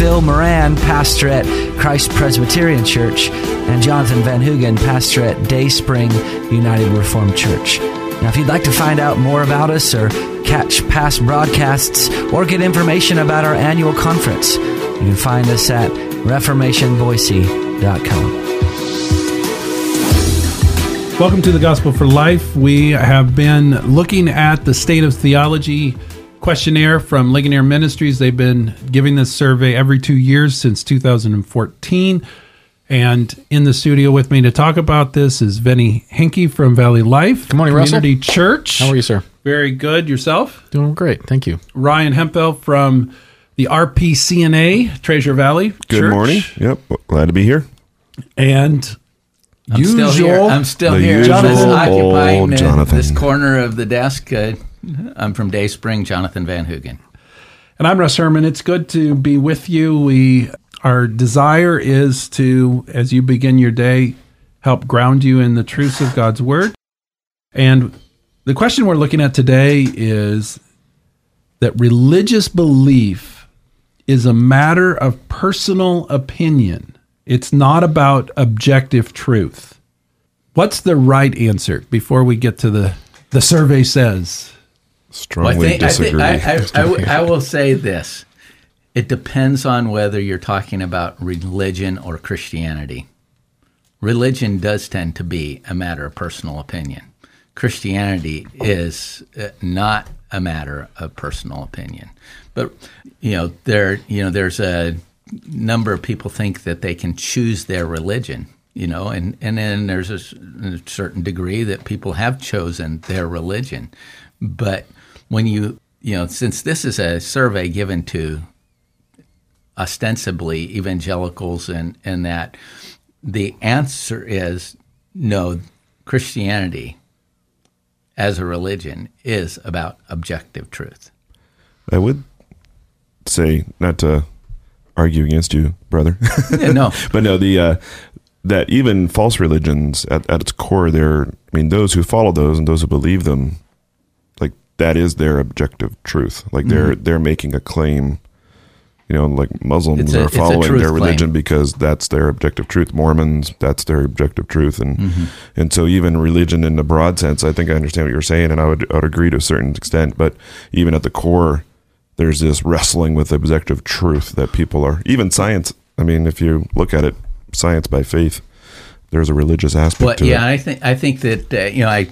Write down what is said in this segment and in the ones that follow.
Phil Moran, pastor at Christ Presbyterian Church, and Jonathan Van Hugen, pastor at Dayspring United Reformed Church. Now, if you'd like to find out more about us or catch past broadcasts or get information about our annual conference, you can find us at reformationboise.com. Welcome to the Gospel for Life. We have been looking at the State of Theology questionnaire from Ligonier Ministries. They've been giving this survey every two years since 2014. And in the studio with me to talk about this is Vinny Henke from Valley Life. Good morning, Community Russell. Church. How are you, sir? Very good. Yourself? Doing great. Thank you. Ryan Hempel from the RPCNA, Treasure Valley. Good Church. morning. Yep. Glad to be here. And I'm usual. still here. I'm still here. usual Just occupying old the- Jonathan. this corner of the desk. Uh, I'm from Dayspring, Jonathan Van Hugen. And I'm Russ Herman. It's good to be with you. We our desire is to, as you begin your day, help ground you in the truths of God's word. And the question we're looking at today is that religious belief is a matter of personal opinion. It's not about objective truth. What's the right answer before we get to the the survey says? Strongly Well, I, think, I, think- disagree. I, I, I w- I will say this. It depends on whether you're talking about religion or Christianity. Religion does tend to be a matter of personal opinion. Christianity is uh, not a matter of personal opinion. But you know, there you know, there's a number of people think that they can choose their religion. You know, and and then there's a certain degree that people have chosen their religion. But when you you know, since this is a survey given to ostensibly evangelicals and, and that the answer is no christianity as a religion is about objective truth. I would say not to argue against you, brother, Yeah, no. But no, the uh, that even false religions at, at its core, they're I mean those who follow those and those who believe them, that is their objective truth. Like they're they're making a claim. You know, like Muslims a- are following their religion claim. because that's their objective truth. Mormons, that's their objective truth, and Mm-hmm. and so even religion in the broad sense, I think I understand what you're saying, and I would I would agree to a certain extent. But even at the core, there's this wrestling with objective truth that people are even science. I mean, if you look at it, science by faith, there's a religious aspect but, to yeah, it. I think I think that uh, you know I,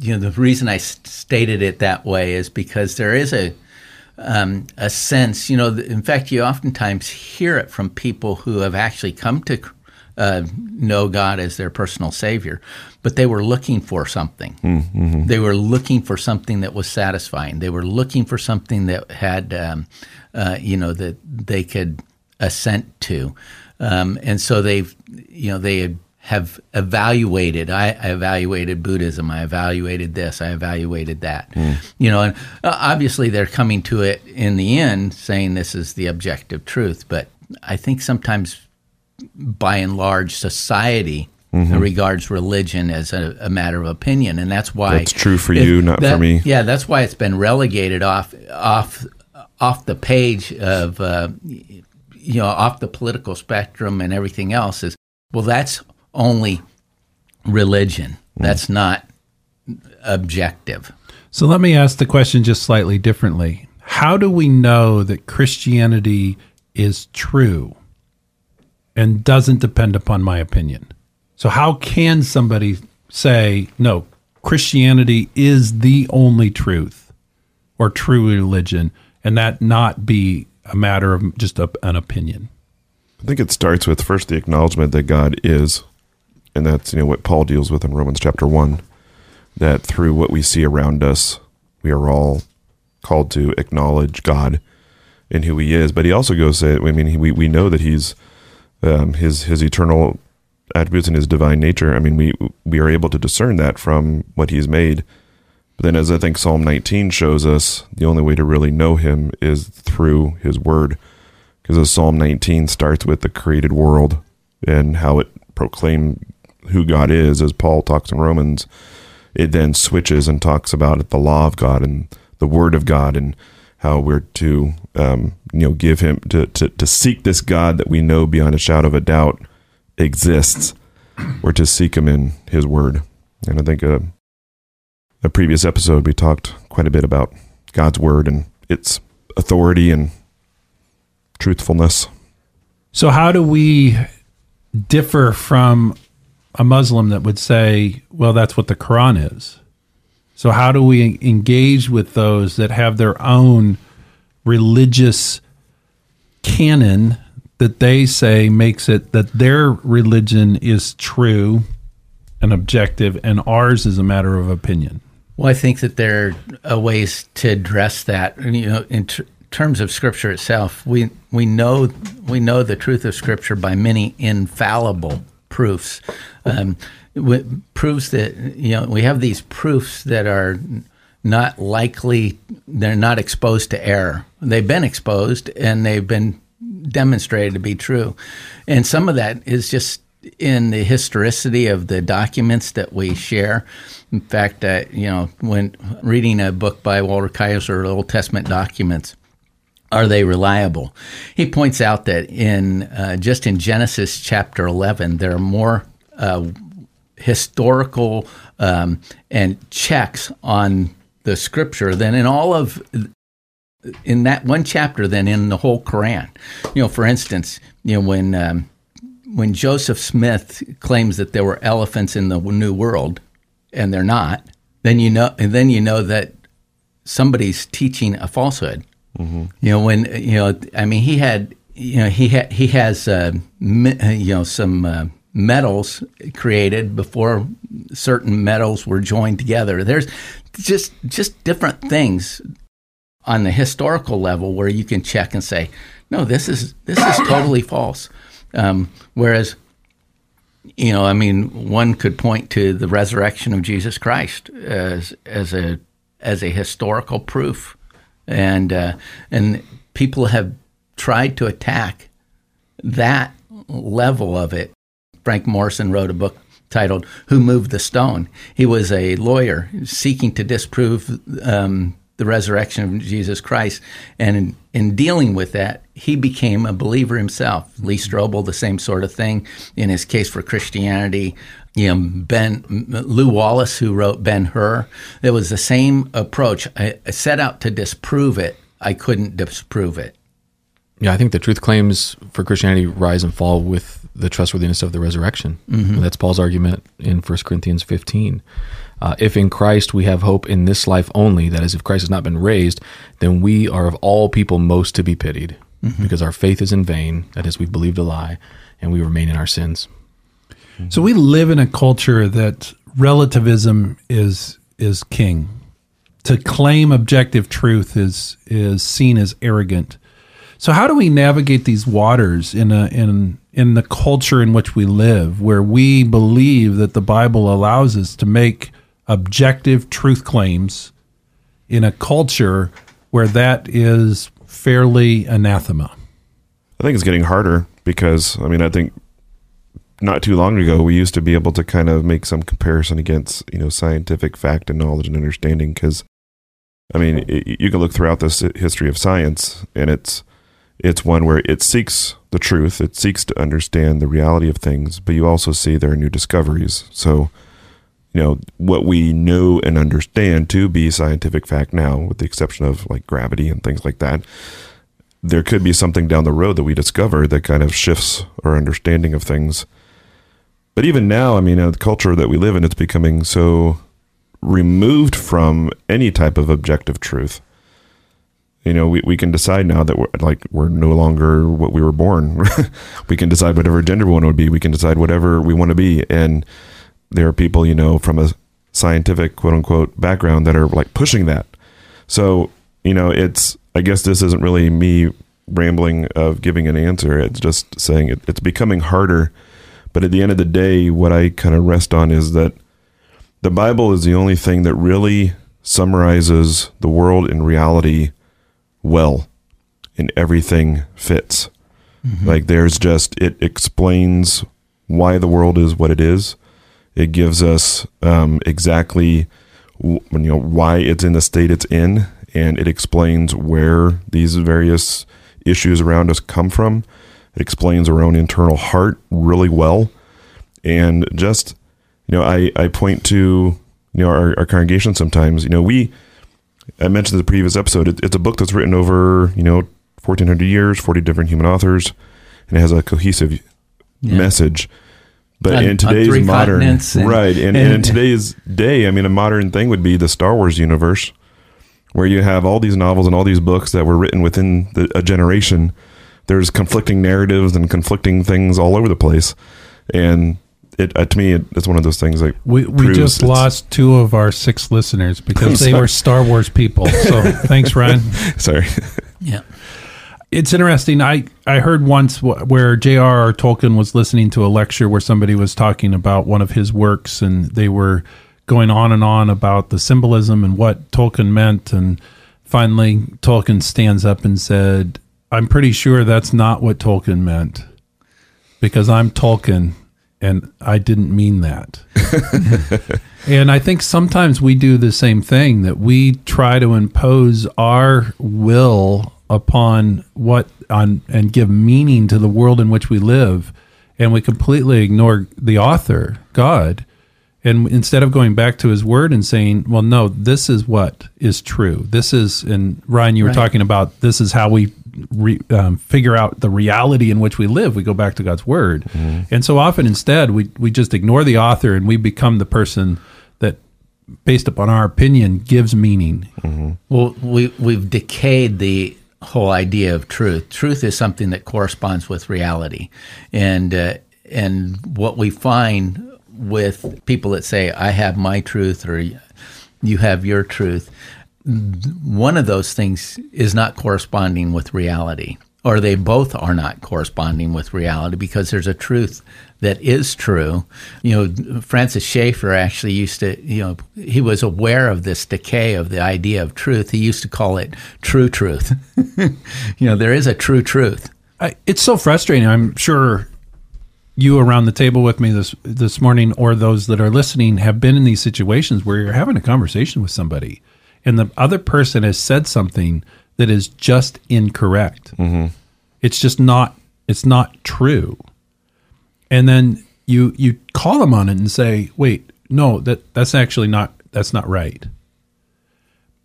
you know, the reason I stated it that way is because there is a um, a sense, you know. In fact, you oftentimes hear it from people who have actually come to uh, know God as their personal Savior, but they were looking for something. They were looking for something that was satisfying. They were looking for something that had, um, uh, you know, that they could assent to, um, and so they've, you know, they have evaluated. I, I evaluated Buddhism. I evaluated this. I evaluated that. You know, and uh, obviously they're coming to it in the end saying this is the objective truth. But I think sometimes, by and large, society. Regards religion as a, a matter of opinion, and that's why That's true for you, not for me. Yeah, that's why it's been relegated off off off the page of uh, you know off the political spectrum and everything else. Is well, that's only religion. Mm. That's not objective. So let me ask the question just slightly differently. How do we know that Christianity is true and doesn't depend upon my opinion? So, how can somebody say, no, Christianity is the only truth or true religion, and that not be a matter of just a, an opinion? I think it starts with first the acknowledgement that God is, and that's you know what Paul deals with in Romans chapter one, that through what we see around us, we are all called to acknowledge God and who He is. But he also goes, say, I mean, he, we we know that He's um, His His eternal attributes and his divine nature. I mean, we we are able to discern that from what he's made. But then, as I think Psalm 19 shows us, the only way to really know him is through his word. Because Psalm 19 starts with the created world and how it proclaimed who God is, as Paul talks in Romans, it then switches and talks about the law of God and the word of God and how we're to um, you know give him to, to to seek this God that we know beyond a shadow of a doubt exists, or to seek him in his word. And I think a, a previous episode we talked quite a bit about God's word and its authority and truthfulness. So, how do we differ from a Muslim that would say, well, that's what the Quran is? So, how do we engage with those that have their own religious canon that they say makes it that their religion is true and objective and ours is a matter of opinion? Well, I think that there are ways to address that. You know, in ter- terms of Scripture itself, we we know we know the truth of Scripture by many infallible proofs. Um, proofs that you know we have these proofs that are not likely they're not exposed to error. They've been exposed and they've been demonstrated to be true, and some of that is just in the historicity of the documents that we share. In fact, uh, you know, when reading a book by Walter Kaiser, Old Testament documents, are they reliable? He points out that in uh, just in Genesis chapter 11, there are more uh, historical um, and checks on the scripture than in all of in that one chapter than in the whole Quran. You know, for instance, you know when um, when Joseph Smith claims that there were elephants in the New World, and they're not, then you know, and then you know that somebody's teaching a falsehood. Mm-hmm. You know, when you know, I mean, he had, you know, he had, he has, uh, you know, some uh, metals created before certain metals were joined together. There's just just different things on the historical level where you can check and say, no, this is this is totally false. Um, whereas, you know, I mean, one could point to the resurrection of Jesus Christ as as a as a historical proof, and uh, and people have tried to attack that level of it Frank Morison wrote a book titled "Who Moved the Stone." He was a lawyer seeking to disprove um, the resurrection of Jesus Christ, and in, in, dealing with that, he became a believer himself. Lee Strobel, the same sort of thing in his case for Christianity. You know, Ben Lew Wallace, who wrote Ben Hur, it was the same approach. I, I set out to disprove it. I couldn't disprove it. Yeah, I think the truth claims for Christianity rise and fall with the trustworthiness of the resurrection. Mm-hmm. That's Paul's argument in 1 Corinthians 15. Uh, if in Christ we have hope in this life only, that is, if Christ has not been raised, then we are of all people most to be pitied, mm-hmm. because our faith is in vain, that is, we believed a lie, and we remain in our sins. So we live in a culture that relativism is is king. To claim objective truth is is seen as arrogant. So how do we navigate these waters in a in in the culture in which we live, where we believe that the Bible allows us to make objective truth claims in a culture where that is fairly anathema? I think it's getting harder because I mean I think not too long ago we used to be able to kind of make some comparison against you know scientific fact and knowledge and understanding because I mean it, you can look throughout this history of science and it's it's one where it seeks the truth, it seeks to understand the reality of things, but you also see there are new discoveries. So, you know, what we know and understand to be scientific fact now, with the exception of like gravity and things like that, there could be something down the road that we discover that kind of shifts our understanding of things. But even now, I mean, the culture that we live in, it's becoming so removed from any type of objective truth. You know we, we can decide now that we're like we're no longer what we were born. We can decide whatever gender we want to be. We can decide whatever we want to be. And there are people you know from a scientific quote unquote background that are like pushing that so you know it's i guess this isn't really me rambling of giving an answer it's just saying it, it's becoming harder But at the end of the day, what I kind of rest on is that the Bible is the only thing that really summarizes the world in reality well, and everything fits. Mm-hmm. Like there's just it explains why the world is what it is. It gives us um, exactly w- you know why it's in the state it's in, and it explains where these various issues around us come from. It explains our own internal heart really well, and just you know I I point to you know our, our congregation sometimes. You know we I mentioned in the previous episode. It, it's a book that's written over you know 1400 years, 40 different human authors, and it has a cohesive Yeah. message. But On- in today's modern continents and- right, and, and in today's day, I mean, a modern thing would be the Star Wars universe, where you have all these novels and all these books that were written within the, a generation. There's conflicting narratives and conflicting things all over the place, and it uh, to me, it, it's one of those things like We, we just lost two of our six listeners because they were Star Wars people. So thanks, Ryan. Sorry, Yeah. It's interesting. I, I heard once wh- where J.R.R. Tolkien was listening to a lecture where somebody was talking about one of his works and they were going on and on about the symbolism and what Tolkien meant. And finally, Tolkien stands up and said, I'm pretty sure that's not what Tolkien meant because I'm Tolkien and I didn't mean that. and I think sometimes we do the same thing that we try to impose our will upon what on and give meaning to the world in which we live and we completely ignore the author, God. And instead of going back to his word and saying, well, no, this is what is true. This is, and Ryan, you were Right. talking about this is how we re, um, figure out the reality in which we live. We go back to God's word. And so often instead, we, we just ignore the author and we become the person that, based upon our opinion, gives meaning. Well, we we've decayed the whole idea of truth. Truth is something that corresponds with reality, and uh, and what we find with people that say, "I have my truth," or "You have your truth," one of those things is not corresponding with reality, or they both are not corresponding with reality because there's a truth that is true. You know, Francis Schaeffer actually used to, you know, he was aware of this decay of the idea of truth. He used to call it true truth. you know, there is a true truth. I, it's so frustrating. I'm sure you around the table with me this this morning, or those that are listening, have been in these situations where you're having a conversation with somebody, and the other person has said something that is just incorrect. Mm-hmm. It's just not. It's not true. And then you you call them on it and say, "Wait, no, that that's actually not that's not right."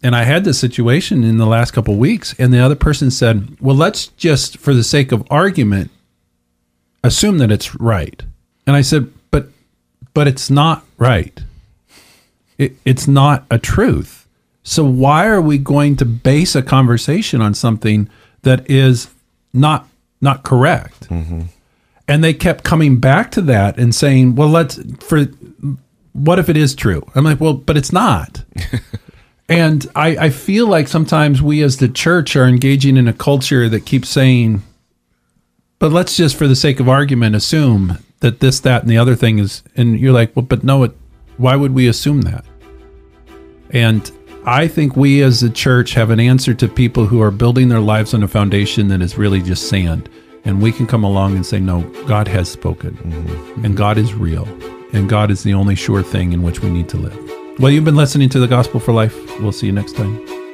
And I had this situation in the last couple of weeks, and the other person said, "Well, let's just, for the sake of argument, assume that it's right." And I said, "But, but it's not right. It, it's not a truth. So why are we going to base a conversation on something that is not not correct?" Mm-hmm. And they kept coming back to that and saying, "Well, let's for what if it is true?" I'm like, "Well, but it's not." And I, I feel like sometimes we as the church are engaging in a culture that keeps saying, but let's just, for the sake of argument, assume that this, that, and the other thing is, and you're like, well, but no, it, why would we assume that? And I think we as a church have an answer to people who are building their lives on a foundation that is really just sand. And we can come along and say, no, God has spoken, mm-hmm. and God is real, and God is the only sure thing in which we need to live. Well, you've been listening to the Gospel for Life. We'll see you next time.